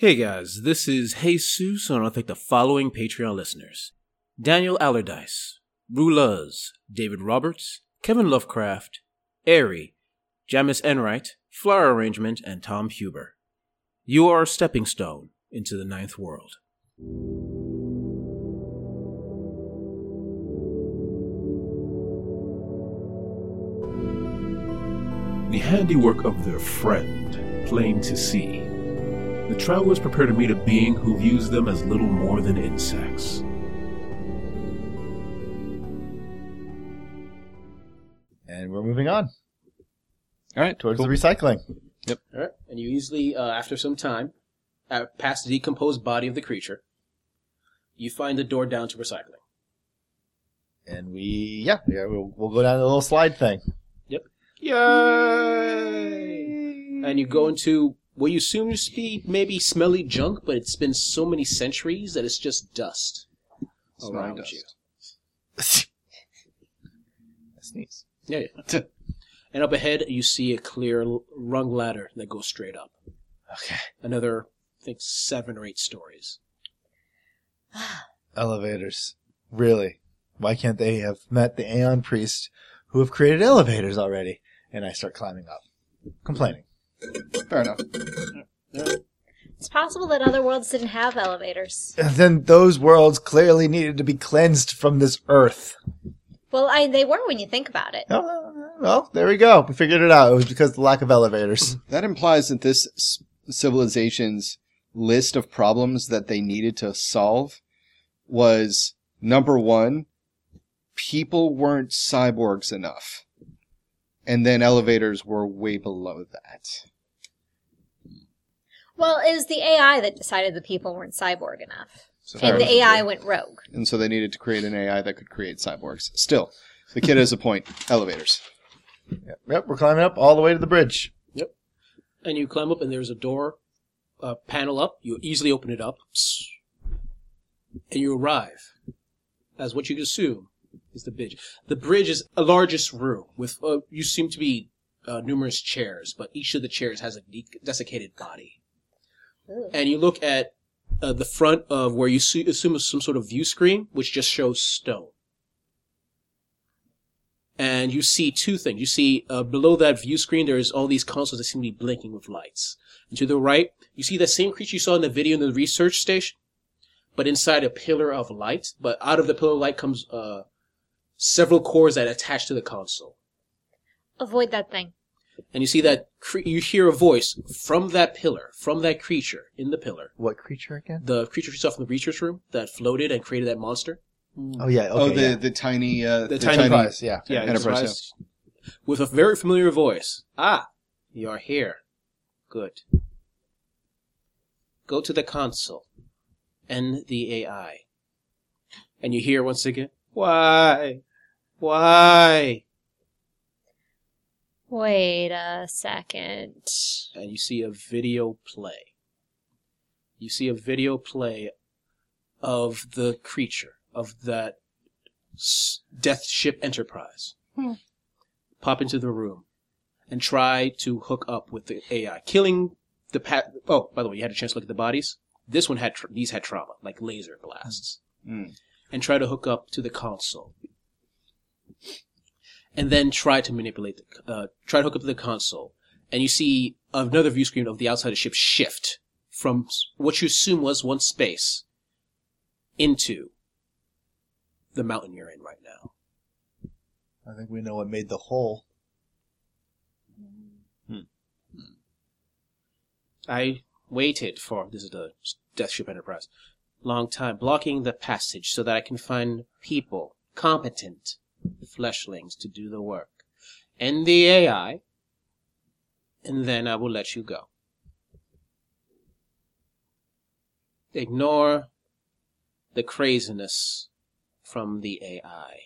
Hey guys, this is Jesus, and I want to thank the following Patreon listeners Daniel Allardyce, Ruluz, David Roberts, Kevin Lovecraft, Airy, Jamis Enright, Flower Arrangement, and Tom Huber. You are a stepping stone into the ninth world. The handiwork of their friend, plain to see. The travelers prepare to meet a being who views them as little more than insects. And we're moving on All right, towards cool. the recycling. Yep. All right, and you easily, uh, after some time, uh, past the decomposed body of the creature, you find the door down to recycling. And we, yeah, yeah, we'll, we'll go down the little slide thing. Yep. Yay! And you go into what you assume to be maybe smelly junk, but it's been so many centuries that it's just dust oh, around dust. you. Sneeze. Yeah, yeah. and up ahead, you see a clear l- rung ladder that goes straight up. Okay. Another, I think, seven or eight stories. Elevators. Really? Why can't they have met the Aeon Priest who have created elevators already? And I start climbing up. Complaining. Fair enough. It's possible that other worlds didn't have elevators. And then those worlds clearly needed to be cleansed from this earth. Well, I, they were when you think about it. Oh, well, there we go. We figured it out. It was because of the lack of elevators. That implies that this civilization's list of problems that they needed to solve was number one, people weren't cyborgs enough. And then elevators were way below that. Well, it was the AI that decided the people weren't cyborg enough. So And the AI went rogue. And so they needed to create an AI that could create cyborgs. Still, the kid has a point. Elevators. Yep, yep, we're climbing up all the way to the bridge. Yep. And you climb up, and there's a door, a panel up. You easily open it up, and you arrive as what you could assume is the bridge. The bridge is a largest room with uh, you seem to be uh, numerous chairs, but each of the chairs has a de- desiccated body. Ooh. And you look at uh, the front of where you see, assume is some sort of view screen, which just shows stone. And you see two things. You see uh, below that view screen, there's all these consoles that seem to be blinking with lights. And to the right, you see that same creature you saw in the video in the research station, but inside a pillar of light. But out of the pillar of light comes uh, several cores that attach to the console. Avoid that thing. And you see that cre- you hear a voice from that pillar, from that creature in the pillar. What creature again? The creature you saw from the research room that floated and created that monster. Oh, yeah. Okay, oh, the, yeah. the tiny, uh, The tiny Enterprise, yeah. Yeah, Enterprise, Enterprise. With a very familiar voice. Ah, you are here. Good. Go to the console. End the AI. And you hear once again, why? Why? Wait a second. And you see a video play. You see a video play of the creature, of that death ship enterprise. Hmm. Pop into the room and try to hook up with the AI, killing the pat. Oh, by the way, you had a chance to look at the bodies. This one had tra- these had trauma, like laser blasts, Mm. and try to hook up to the console, and then try to manipulate the uh, try to hook up to the console, and you see another view screen of the outside of the ship shift from what you assume was once space into the mountain you're in right now. I think we know what made the hole. I waited for this is the Death Ship Enterprise, long time, blocking the passage so that I can find people, competent fleshlings to do the work, and the AI, and then I will let you go. Ignore the craziness from the AI.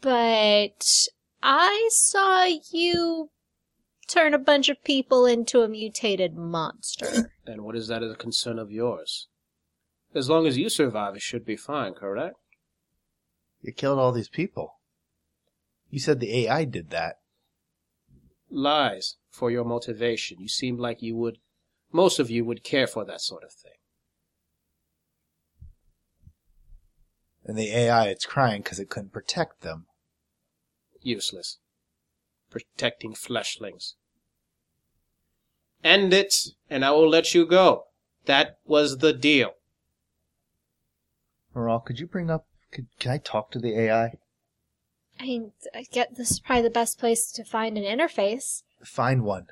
But I saw you turn a bunch of people into a mutated monster. And what is that as a concern of yours? As long as you survive, it should be fine, correct? You killed all these people. You said the AI did that. Lies for your motivation. You seem like you would Most of you would care for that sort of thing. And the AI, it's crying because it couldn't protect them. Useless. Protecting fleshlings. End it, and I will let you go. That was the deal. Moral, could you bring up? Could, can I talk to the AI? I mean, I get this is probably the best place to find an interface. Find one.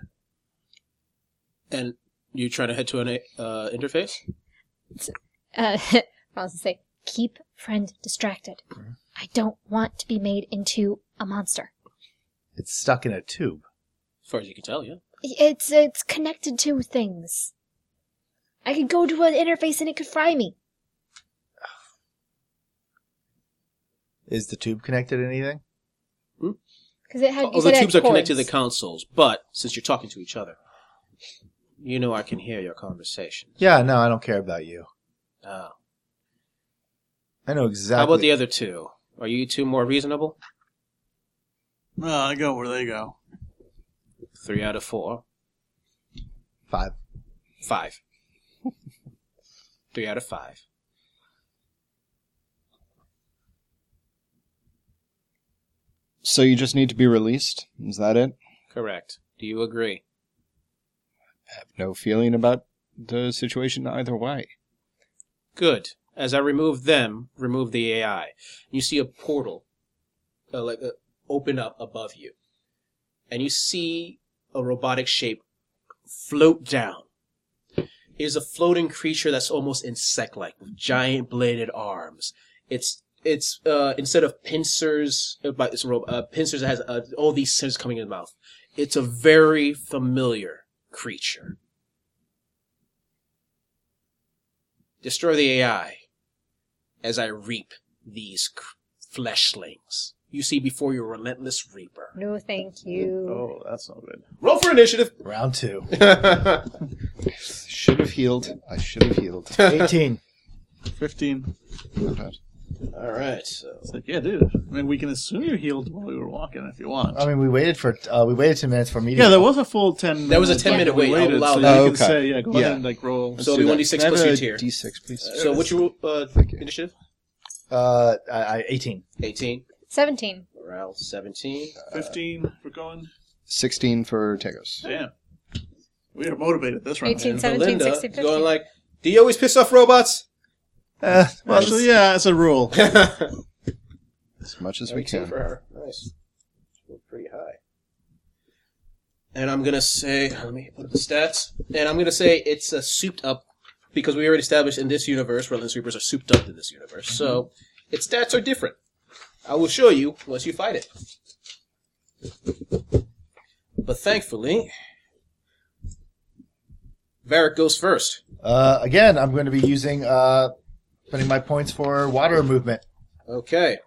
And you trying to head to an uh, interface? Uh, I was gonna say, keep friend distracted. I don't want to be made into a monster. It's stuck in a tube. As far as you can tell, yeah. It's it's connected to things. I could go to an interface and it could fry me. Is the tube connected to anything? Hmm? Because it had. you Oh, the said it had tubes are connected to the cords. consoles, but since you're talking to each other, you know I can hear your conversation. Yeah, no, I don't care about you. Oh. I know exactly. How about the other two? Are you two more reasonable? No, I go where they go. Three out of four. five? Five. Three out of five. So you just need to be released? Is that it? Correct. Do you agree? I have no feeling about the situation either way. Good. As I remove them, remove the AI. You see a portal, uh, like uh, open up above you, and you see a robotic shape float down. It is a floating creature that's almost insect-like, with giant bladed arms. It's it's uh, instead of pincers, uh, but it's a ro- uh, pincers that has uh, all these scissors coming in the mouth. It's a very familiar creature. Destroy the AI as I reap these c- fleshlings. You see before your relentless reaper. No, thank you. Oh, that's not good. Roll for initiative. Round two. Should have healed. I should have healed. 18. 15. Not bad. All right. So It's like, yeah, dude. I mean, we can assume you healed while we were walking if you want. I mean, we waited for uh, we waited ten minutes for a meeting. yeah, there was a full 10 There was a minutes 10 minute that we wait. I'll waited, allow so that. you can okay. say, yeah, go Yeah. ahead and like roll. So do we that. 1d6 Can I have plus a your tier. D6, please. So what's your uh, initiative? Uh, I, I, 18. 18. 17. Morale 17. 15 for going. 16 for Tagos. Damn. We are motivated this round. 18. And 17, Valinda 16, is going 15. like, do you always piss off robots? Uh, Well, actually, yeah, as a rule. As much as we 18 can. for her. Nice. Rolled Pretty high. And I'm gonna say, let me put up the stats. And I'm gonna say it's a souped up because we already established in this universe, Relentless Reapers are souped up in this universe. So its stats are different. I will show you once you fight it. But thankfully, Varric goes first. uh, again, I'm going to be using uh, spending my points for water movement. Okay.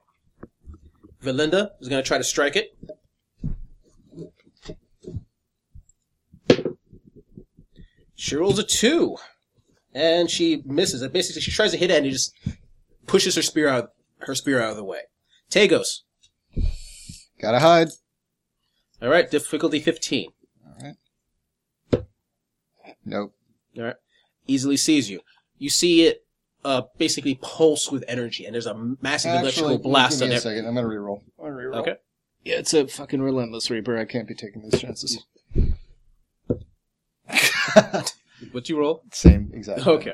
Valinda is going to try to strike it. She rolls a two, and she misses it. Basically, she tries to hit it, and he just pushes her spear out, her spear out of the way. Tagos. Gotta hide. All right, difficulty fifteen. All right. Nope. All right, easily sees you. You see it uh, basically pulse with energy, and there's a massive electrical blast give on me a it. second. I'm gonna reroll. I'm gonna reroll. Okay. Yeah, it's a fucking relentless reaper. I can't be taking these chances. What's you roll? Same exact. Okay.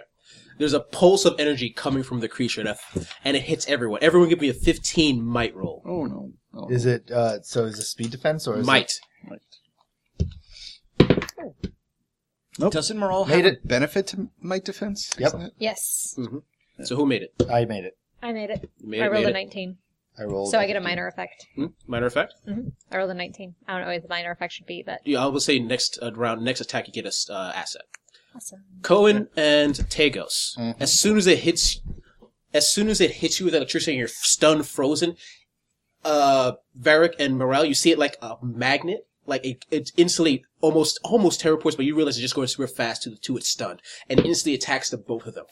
There's a pulse of energy coming from the creature, that, and it hits everyone. Everyone give me a 15 might roll. Oh, no. Oh, Is it uh, so? Is it speed defense or is Might. Might. Doesn't Morale Made have it. a benefit to might defense? Yep. Isn't it? Yes. So who made it? It, I made it. I made it. You Made I it, rolled made a it. 19. I rolled. So I get a minor effect. Hmm? Minor effect? I rolled a 19. I don't know what the minor effect should be, but Yeah, I will say next uh, round, next attack, you get a s- uh, asset. awesome. Cohen and Tagos. Mhm. As soon as it hits, as soon as it hits you with electricity and you're stunned, frozen, uh, Varric and Morale, you see it like a magnet. Like it, it instantly almost almost teleports, but you realize it's just going super fast to the to its stunned, and instantly attacks the both of them.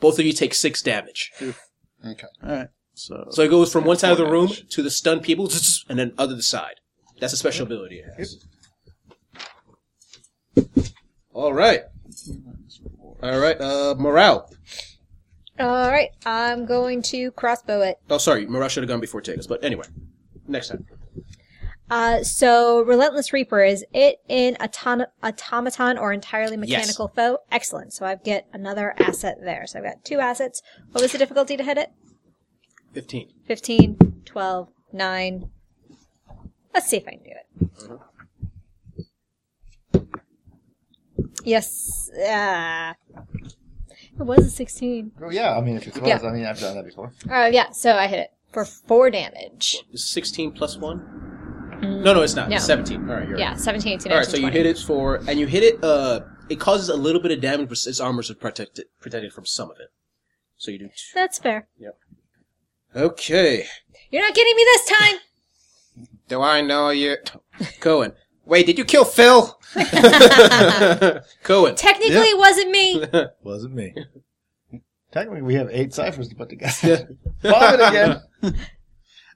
Both of you take six damage. Okay. All right. So, So it goes from one side of the room damage. to the stunned people, and then other the side. That's a special ability it has. All right. All right. Uh, morale. All right, I'm going to crossbow it. Oh, sorry. Morale should have gone before Tagos, but anyway, next time. Uh, so Relentless Reaper is it an auton- automaton or entirely mechanical yes. foe? Excellent. So I get another asset there. So I've got two assets. What was the difficulty to hit it? 15. 15, 12, 9. Let's see if I can do it. Mm-hmm. Yes. Uh, it was a 16. Oh, yeah. I mean, if it was, yeah. I mean, I've done that before. Oh, uh, yeah. So I hit it for four damage. 16 plus 1? Mm-hmm. No, no, it's not. No. It's 17. All right, you're yeah, right. 17, 18, All right, so 20. you hit it for, and you hit it, uh, it causes a little bit of damage, but its armor's protected, protected from some of it. So you do two. That's fair. Yep. Okay. You're not getting me this time! do I know you? Cohen. Wait, did you kill Phil? Cohen. Technically, Yep. it wasn't me. Wasn't me. Technically, we have eight ciphers to put together. Bob it again.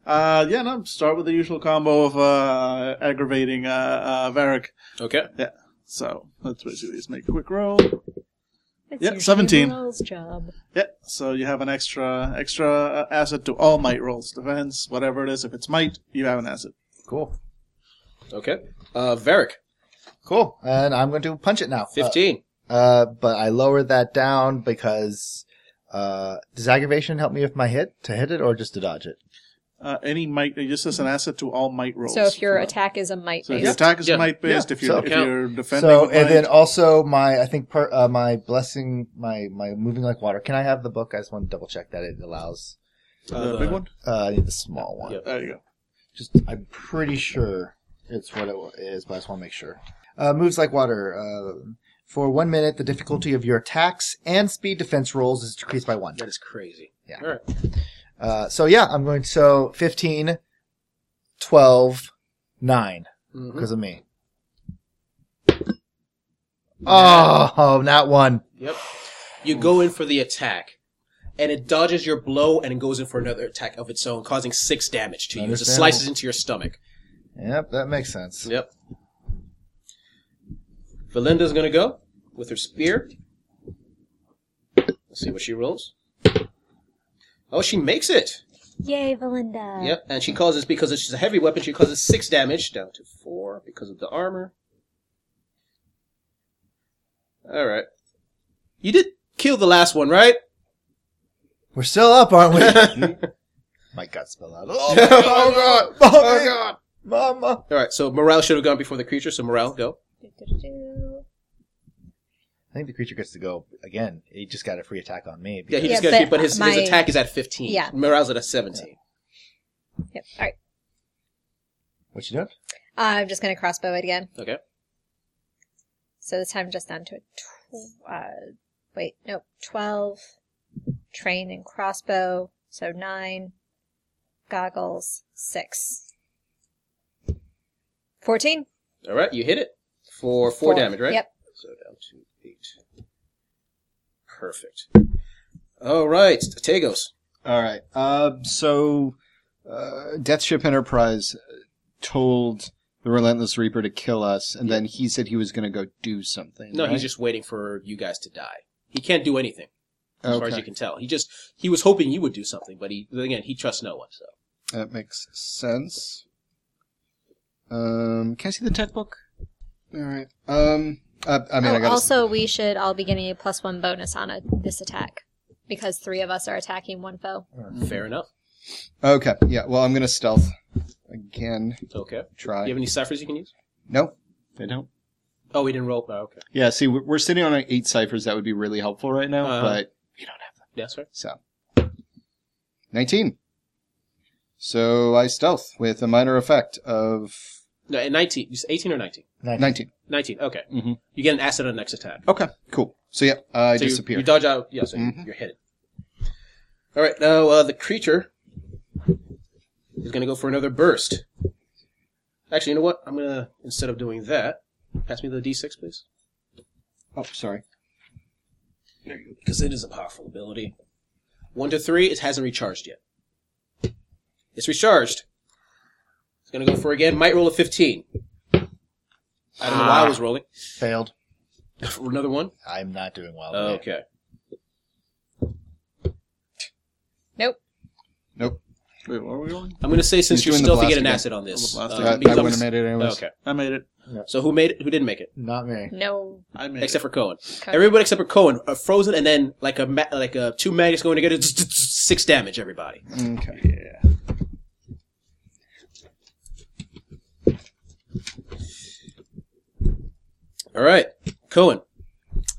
Uh, yeah, no, start with the usual combo of uh, aggravating uh, uh, Varric. Okay. Yeah, so let's basically just make a quick roll. It's Yeah, usually 17. Merle's job. Yeah, so you have an extra extra uh, asset to all might rolls, defense, whatever it is. If it's might, you have an asset. Cool. Okay. Uh, Varric. Cool. And I'm going to punch it now. Fifteen. Uh, uh, but I lowered that down because uh, does aggravation help me with my hit to hit it or just to dodge it? Uh, any might, just as an asset to all might rolls. So if your attack is a might so if your attack is Yeah. might based, Yeah. if you're So- if you're defending, So with and might- then also my I think per, uh, my blessing my my moving like water. Can I have the book? I just want to double check that it allows. the Uh, big one. Uh, I need the small one. Yeah. There you go. Just I'm pretty sure it's what it is, but I just want to make sure. Uh, moves like water. Uh, for one minute, the difficulty of your attacks and speed defense rolls is decreased by one. That is crazy. Yeah. All right. Uh, so yeah, I'm going so 15, 12, 9 Mhm. because of me. Oh, not one. Yep. You go in for the attack, and it dodges your blow and goes in for another attack of its own, causing six damage to you as it slices into your stomach. Yep, that makes sense. Yep. Valinda's gonna go with her spear. Let's see what she rolls. Oh, she makes it. Yay, Valinda. Yep, and she causes because she's a heavy weapon. She causes six damage down to four because of the armor. All right, you did kill the last one, right? We're still up, aren't we? My guts spill out. Oh, my Oh, God! Oh, oh god! Mama! All right, so morale should have gone before the creature. So morale, go. I think the creature gets to go again. He just got a free attack on me. Yeah, he Yeah, just got but hit, but his, my- his attack is at fifteen. Yeah. morale's at a seventeen. Yep. All right. What you doing? I'm just going to crossbow it again. Okay. So this time just down to a tw- uh, wait, nope, 12. Train and crossbow. So 9. Goggles. 6. 14. All right, you hit it for four, damage, right? Yep. So down to eight. Perfect. All right, Tagos. All right. Uh, so, uh, Deathship Enterprise told the Relentless Reaper to kill us, and then he said he was going to go do something. No, right? he's just waiting for you guys to die. He can't do anything, as far as you can tell. He just he was hoping you would do something, but he again he trusts no one. So That makes sense. Um, can I see the tech book? All right. Um, uh, I mean, oh, I got also, we should all be getting a plus one bonus on a, this attack because three of us are attacking one foe. fair enough. Okay. Yeah. Well, I'm going to stealth again. Okay. Try. Do you have any ciphers you can use? No, they don't. Oh, we didn't roll. Oh, okay. Yeah. See, we're we're sitting on like eight ciphers. That would be really helpful right now, Uh-huh. but we don't have them. That's right. So, nineteen. So I stealth with a minor effect of No, at nineteen. You said eighteen or nineteen? nineteen. Nineteen. Okay. Mhm. You get an asset on the next attack. Okay. Cool. So yeah, I so you- disappear. You, dodge out. Yeah. So you- Mhm. you're hit. All right. Now uh, the creature is going to go for another burst. Actually, you know what? I'm gonna instead of doing that, pass me the d6, please. oh, sorry. because it is a powerful ability. One to three, it hasn't recharged yet. It's recharged. It's gonna go for again. Might roll a fifteen. I don't know why I was rolling. Failed. Another one. I'm not doing well. Okay. Nope. Nope. Wait, what are we rolling? I'm going to say since He's you're doing the stealthy, get an again. asset on this. The blast Uh. I, I because I'm- wouldn't have made it anyways. Okay. I made it. So who made it? Who didn't make it? Not me. No. I made Except it. for Cohen. Cohen. Everybody except for Cohen are frozen, and then like a ma- like a two magnets going together, six damage. Everybody. Okay. Yeah. All right, Cohen.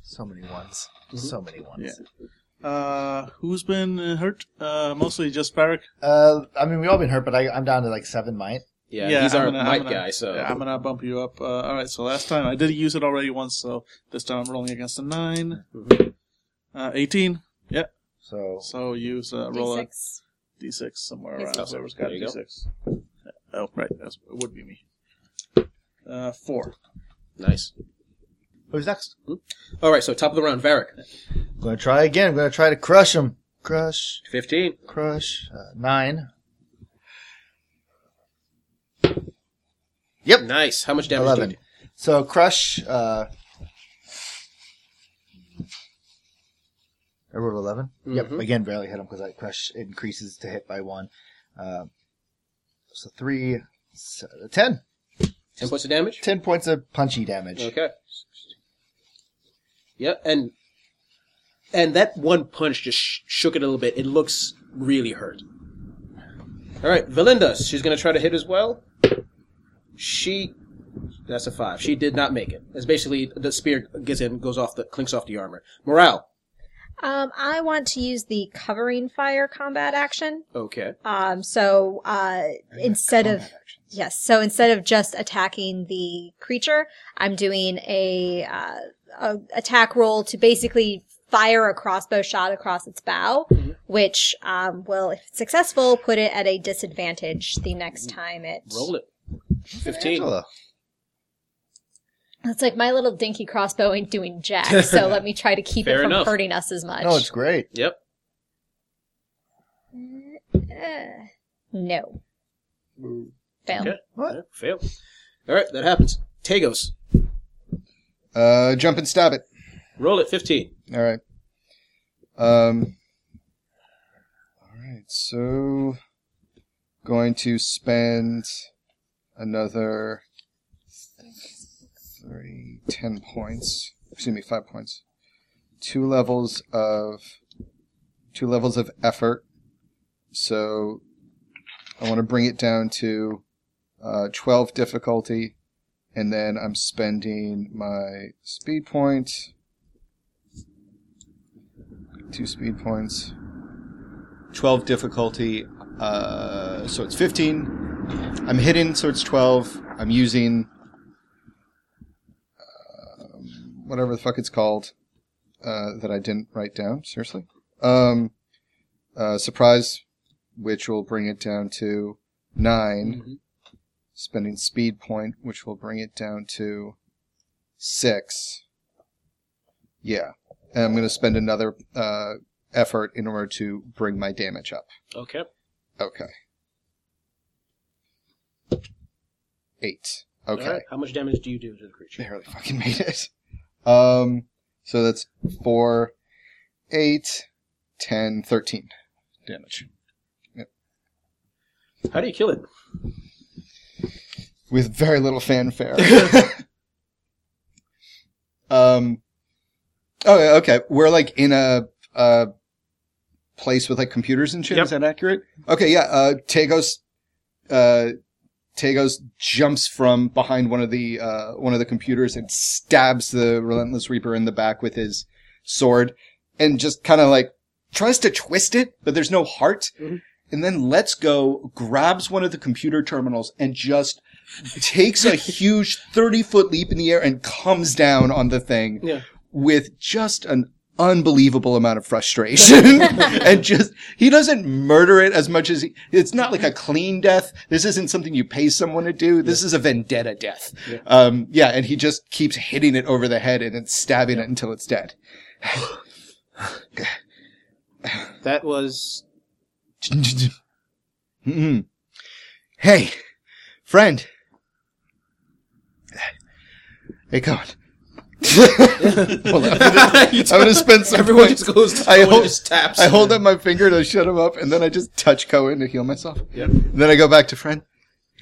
So many ones. Mm-hmm. So many ones. Uh, who's been uh, hurt? Uh, mostly just Varric. Uh, I mean, we all been hurt, but I, I'm down to like seven might. Yeah, he's I'm our gonna- might gonna- guy. So yeah, I'm gonna bump you up. Uh, all right. So last time I did use it already once, so this time I'm rolling against a 9 Mhm. Uh, 18. Yeah. So So use uh, roll a D6. d6 somewhere Yes. around. Whoever's got There a you go. d6. Oh, right. That's it would be me. Uh, four. nice. Who's next? All right, so top of the round, Varric. I'm gonna try again. I'm gonna try to crush him. Crush, Fifteen. crush. Uh, nine. Nice. How much damage? do Eleven. you So crush. Uh, I rolled eleven. Yep. Mhm. Again, barely hit him because that crush increases to hit by one. Uh, so three, so, ten. Ten points of damage. Ten points of punchy damage. Okay. Yep, and and that one punch just sh- shook it a little bit. It looks really hurt. All right, Valinda. She's going to try to hit as well. She, that's a five. She did not make it. It's basically the spear gets in, goes off the, clinks off the armor. Morale. Um, I want to use the covering fire combat action. Okay. Um, so uh, instead of yes, so instead of just attacking the creature, I'm doing a, uh, a attack roll to basically fire a crossbow shot across its bow, which um, will, if it's successful, put it at a disadvantage the next time it. Roll it. Fifteen. Angela. It's like my little dinky crossbow ain't doing jack, so let me try to keep it from enough. hurting us as much. No, it's great. Yep. Uh, no. Fail. Okay. What? Yeah, fail. All right, that happens. Tagos. Uh, jump and stab it. Roll it. Fifteen. All right. Um. All right. So, going to spend another three, ten points. Excuse me, five points. Two levels of two levels of effort. So, I want to bring it down to uh, twelve difficulty, and then I'm spending my speed point two speed points. 12 difficulty, uh, so it's 15. I'm hidden, so it's 12. I'm using um, whatever the fuck it's called uh, that I didn't write down, seriously. Um, uh, surprise, which will bring it down to 9. Mhm. Spending speed point, which will bring it down to 6. Yeah. And I'm going to spend another uh, effort in order to bring my damage up. Okay. Okay. Eight. Okay. right, How much damage do you do to the creature? Barely fucking made it. Um, so that's four, eight, ten, thirteen damage. Yep. How do you kill it? With very little fanfare. um, oh, okay. We're like in a, a place with like computers and shit. Yep. Is that accurate? Okay, yeah. Uh, Tagos, uh, Tagos jumps from behind one of the uh, one of the computers and stabs the Relentless Reaper in the back with his sword, and just kind of like tries to twist it, but there's no heart. Mhm. And then lets go, grabs one of the computer terminals, and just takes a huge thirty foot leap in the air and comes down on the thing Yeah. with just an unbelievable amount of frustration. And just he doesn't murder it as much as he it's not like a clean death. This isn't something you pay someone to do. This is a vendetta death. Yeah. um yeah and he just keeps hitting it over the head and then stabbing it until it's dead. That was Mm-mm. hey friend hey come on Hold on. I'm gonna, I'm gonna spend some Everyone points. just goes to I Cohen and hold- just taps. I hold up my finger to shut him up, and then I just touch Cohen to heal myself. Yep. Then I go back to friend.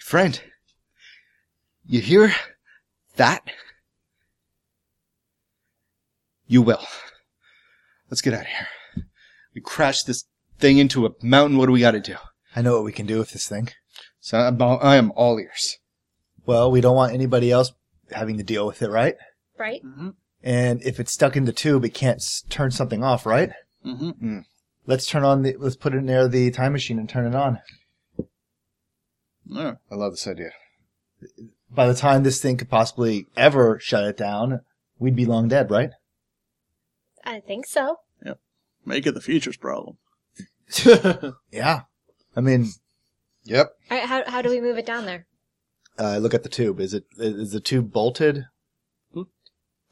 Friend, you hear that? You will. Let's get out of here. We crashed this thing into a mountain. What do we got to do? I know what we can do with this thing. So I'm all, I am all ears. Well, we don't want anybody else having to deal with it, right? Right? Mm-hmm. And if it's stuck in the tube, it can't s- turn something off, right? Mm-hmm. Let's turn on the. Let's put it near the time machine and turn it on. Yeah. I love this idea. By the time this thing could possibly ever shut it down, we'd be long dead, right? I think so. Yep. Make it the future's problem. Yeah. I mean, Yep. All right, how, how do we move it down there? Uh, look at the tube. Is it is the tube bolted?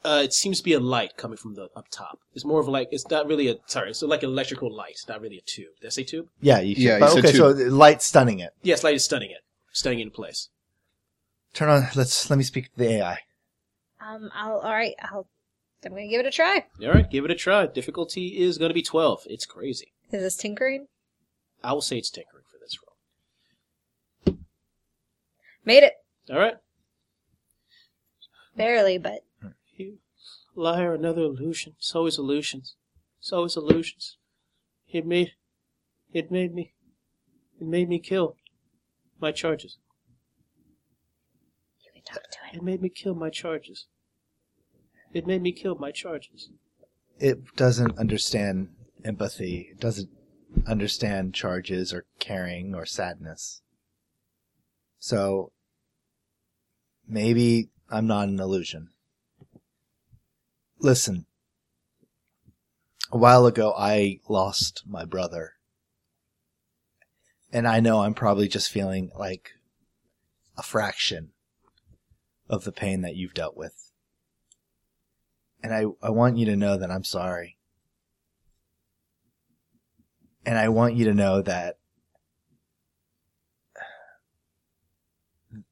Uh, it seems to be a light coming from the up top. It's more of like it's not really a sorry. It's like an electrical light. Not really a tube. Did I say tube? Yeah, you Yeah, but you said okay, so light stunning it. Yes, light is stunning it, stunning it in place. Turn on. Let's let me speak to the AI. Um, I'll, all right, I'll, I'm gonna give it a try. All right, give it a try. Difficulty is going to be twelve. It's crazy. Is this tinkering? I will say it's tinkering for this roll. Made it. All right. Barely, but You liar, another illusion. It's always illusions. It's always illusions. It made, it made me, it made me kill my charges. you can talk to it. It made me kill my charges. It made me kill my charges. It doesn't understand empathy. It doesn't understand charges or caring or sadness. So maybe I'm not an illusion. Listen. A while ago I lost my brother. And I know I'm probably just feeling like a fraction of the pain that you've dealt with. And I, I want you to know that I'm sorry. And I want you to know that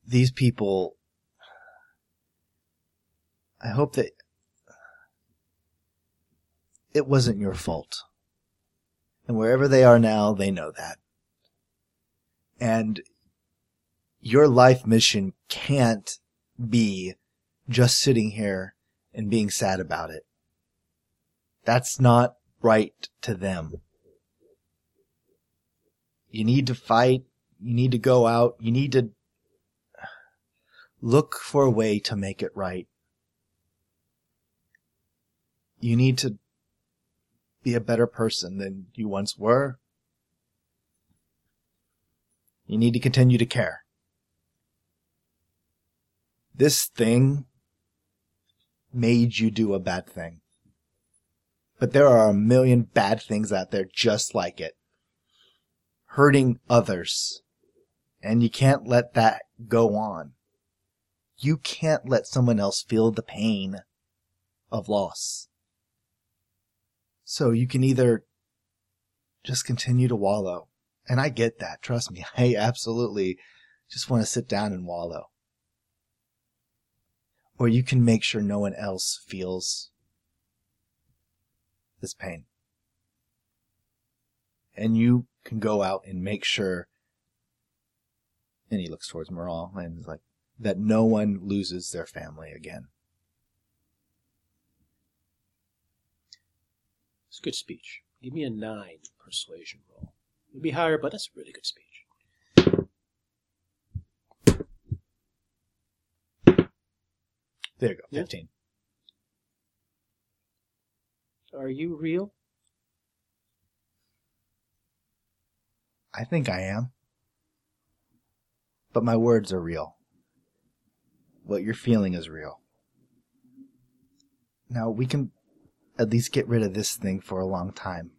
these people, I hope that it wasn't your fault. And wherever they are now, they know that. And your life mission can't be just sitting here and being sad about it. That's not right to them. You need to fight. You need to go out. You need to look for a way to make it right. You need to be a better person than you once were. You need to continue to care. This thing made you do a bad thing. But there are a million bad things out there just like it. Hurting others. And you can't let that go on. You can't let someone else feel the pain of loss. So you can either just continue to wallow. And I get that. Trust me. I absolutely just want to sit down and wallow. Or you can make sure no one else feels this pain. And you can go out and make sure, and he looks towards Moral and is like, that no one loses their family again. It's a good speech. Give me a nine persuasion roll. It'd be higher, but that's a really good speech. There you go. Yeah. 15. Are you real? I think I am. But my words are real. What you're feeling is real. Now we can at least get rid of this thing for a long time.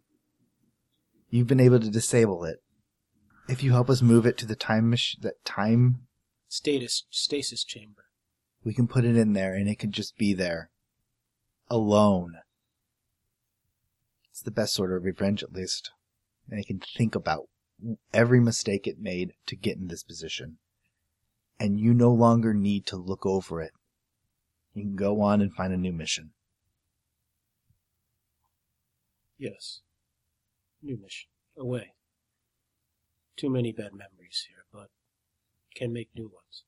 You've been able to disable it. If you help us move it to the time mach- that time, Status stasis chamber. we can put it in there and it can just be there. Alone. It's the best sort of revenge at least. And it can think about every mistake it made to get in this position. And you no longer need to look over it. You can go on and find a new mission. Yes. New mission. Away. Too many bad memories here, but can make new ones.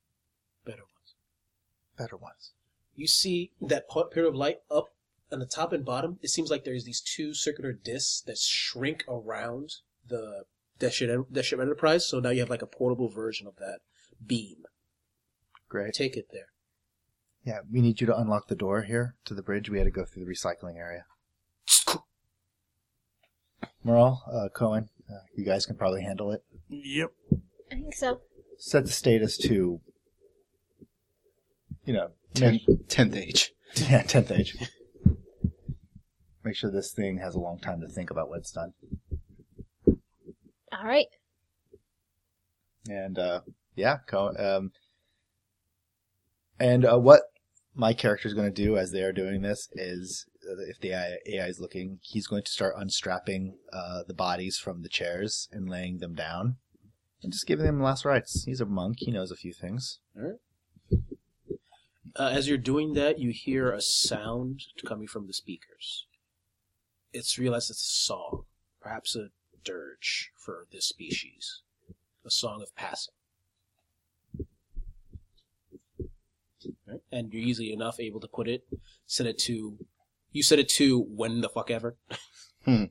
Better ones. Better ones. You see that pa- pair of light up on the top and bottom? It seems like there's these two circular discs that shrink around the Deathship Deathship Enterprise, so now you have like a portable version of that beam. Great. Take it there. Yeah, we need you to unlock the door here to the bridge. We had to go through the recycling area. Merle, uh, Cohen, uh, you guys can probably handle it. Yep. I think so. Set the status to, you know, Ten- make, Tenth age. yeah, 10th age. Make sure this thing has a long time to think about what it's done. All right. And, uh, yeah, Co- um, and, uh, what my character is going to do as they are doing this is, uh, if the AI, is looking, he's going to start unstrapping, uh, the bodies from the chairs and laying them down and just giving them last rites. He's a monk. He knows a few things. Uh, as you're doing that, you hear a sound coming from the speakers. It's realized it's a song, perhaps a dirge for this species, a song of passing. Right? And you're easily enough able to put it, set it to, you set it to when the fuck ever. Hmm.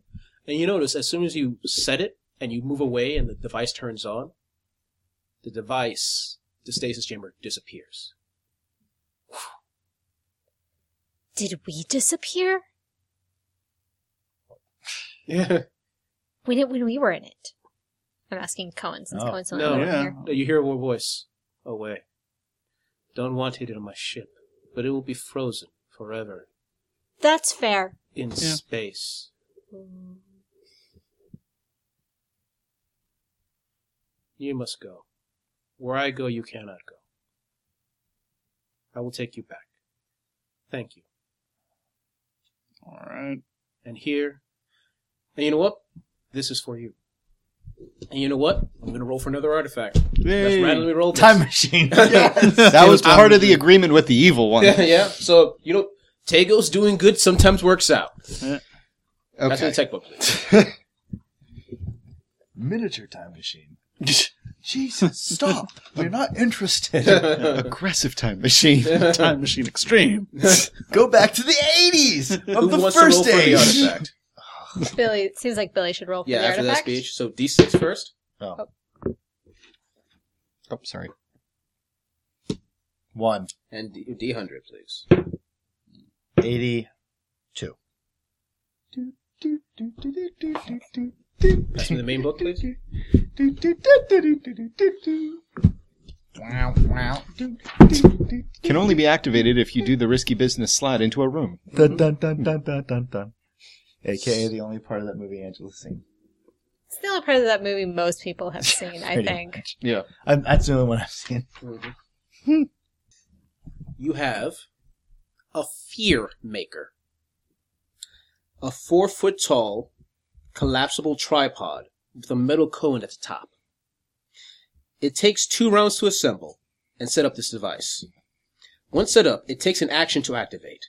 And you notice as soon as you set it and you move away and the device turns on, the device, the stasis chamber disappears. Did we disappear? Yeah. When it, when we were in it. I'm asking Cohen since Oh. Cohen's the only No. one Yeah. here. No, You hear a voice. Away. Don't want it on my ship, but it will be frozen forever That's fair. in Yeah. space. You must go. Where I go, you cannot go. I will take you back. Thank you. All right. And here, and you know what? This is for you. And you know what? I'm gonna roll for another artifact. Let's Yay. randomly roll this. Time machine. That was part of the agreement with the evil one. yeah, yeah. So you know, Tago's doing good. Sometimes works out. That's in the Okay. tech book. Miniature time machine. Jesus, stop. We're not interested. Aggressive time machine. Time machine extreme. Go back to the 80s Who of the wants to roll first for the age. artifact? Billy, it seems like Billy should roll for Yeah, the after that artifact. speech. So D6 first, oh. oh, Oh, sorry. one. and D- D100, please. 82. Pass me the main book, please. Wow, wow. Can only be activated if you do the risky business slide into a room. Dun, dun, dun, dun, dun, dun, dun. AKA the only part of that movie Angela's seen. It's the only part of that movie most people have seen, I Pretty think. much. Yeah. I'm, that's the only one I've seen. You have a fear maker. A four foot tall, collapsible tripod with a metal cone at the top. It takes two rounds to assemble and set up this device. Once set up, it takes an action to activate.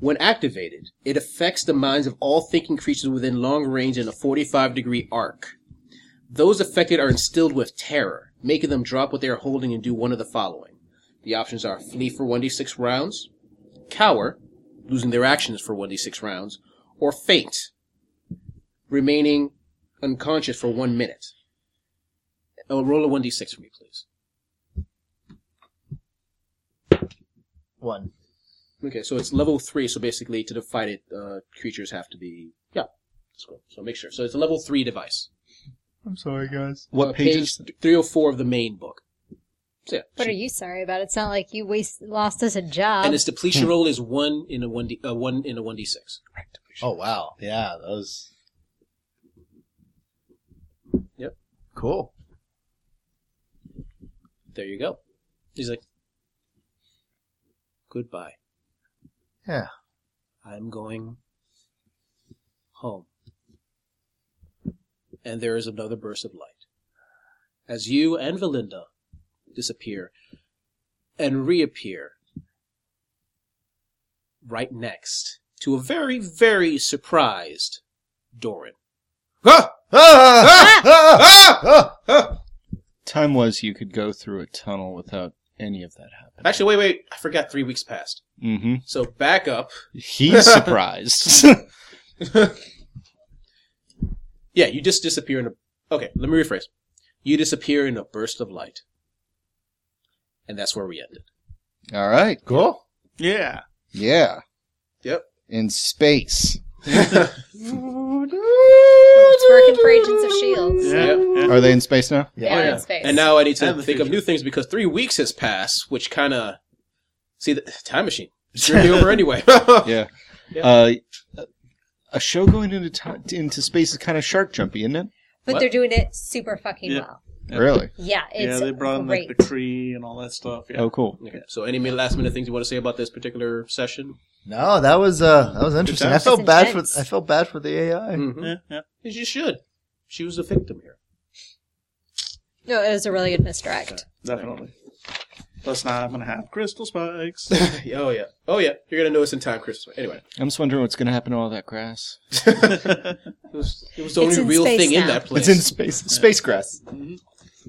When activated, it affects the minds of all thinking creatures within long range in a 45 degree arc. Those affected are instilled with terror, making them drop what they are holding and do one of the following. The options are flee for 1d6 rounds, cower, losing their actions for 1d6 rounds, or faint, remaining unconscious for one minute. Oh, roll a 1d6 for me, please. One. Okay, so it's level 3, so basically to fight it, uh, creatures have to be. Yeah, that's cool. So make sure. So it's a level 3 device. I'm sorry, guys. What Uh, pages? Page 304 of the main book. So yeah. What are you sorry about? It's not like you waste, lost us a job. and its depletion roll is 1 in a 1d, uh, 1 in a 1d6. Oh, wow. Yeah, those. Yep. Cool. There you go. He's like, goodbye. Yeah. I'm going home. And there is another burst of light. As you and Valinda disappear and reappear right next to a very, very surprised Doran. Ah! Ah! Ah! Time was you could go through a tunnel without any of that happening. Actually, wait, wait. I forgot three weeks passed. Mm-hmm. So back up. He's surprised. Yeah, you just disappear in a. Okay, let me rephrase. You disappear in a burst of light. And that's where we ended. All right. Cool. Yeah. Yeah. Yep. In space. It's working for Agents of Shield. Yeah. Yeah. Are they in space now? They Oh, yeah. in space. And now I need to And the think of new things because three weeks has passed, which kind of see the time machine. It's gonna over anyway. Yeah. Yeah. Uh, a show going into ti into space is kind of shark jumpy, isn't it? but What? they're doing it super fucking Yeah. well. Yeah. Really? Yeah, Yeah, they brought in great. like the tree and all that stuff. Yeah. Oh, cool. okay. So, any last minute things you want to say about this particular session? No, that was uh that was interesting. I felt bad for intense. I felt bad for the AI. Mm-hmm. Yeah, yeah. You should. She was a victim here. no, it was a really good misdirect. Definitely. Plus, now I'm gonna have crystal spikes. oh yeah. Oh yeah. You're gonna notice in time, Christmas. Anyway, I'm just wondering what's going to happen to all that grass. it was, it was the only real space thing in that place. It's in space. Space grass.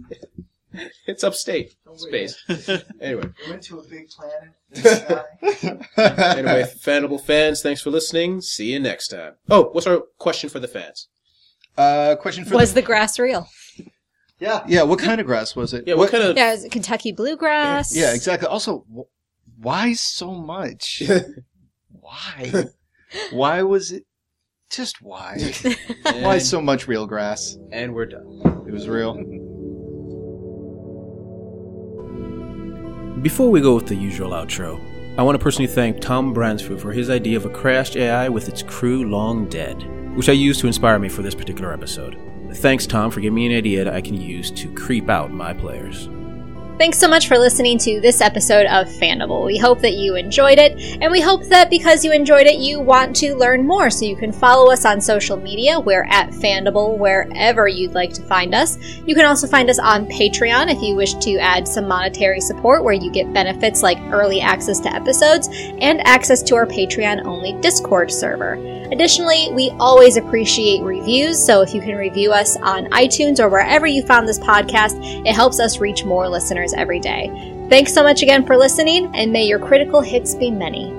It's upstate space. Anyway, We went to a big planet. anyway, Fandible fans, thanks for listening. See you next time. Oh, what's our question for the fans? Uh, question for Was the grass real? yeah. yeah. What kind of grass was it? Yeah, what, kind of? Yeah, it was Kentucky bluegrass. Yeah, exactly. Also, wh- why so much? why? Why was it? Just why? Why so much real grass? and we're done. It was real. Before we go with the usual outro, I want to personally thank Tom Bransfield for his idea of a crashed AI with its crew long dead, which I used to inspire me for this particular episode. Thanks, Tom, for giving me an idea that I can use to creep out my players. Thanks so much for listening to this episode of Fandible. We hope that you enjoyed it, and we hope that because you enjoyed it, you want to learn more. So you can follow us on social media. We're at Fandible wherever you'd like to find us. You can also find us on Patreon if you wish to add some monetary support, where you get benefits like early access to episodes and access to our Patreon only Discord server. Additionally, we always appreciate reviews, so if you can review us on iTunes or wherever you found this podcast, it helps us reach more listeners every day. Thanks so much again for listening, and may your critical hits be many.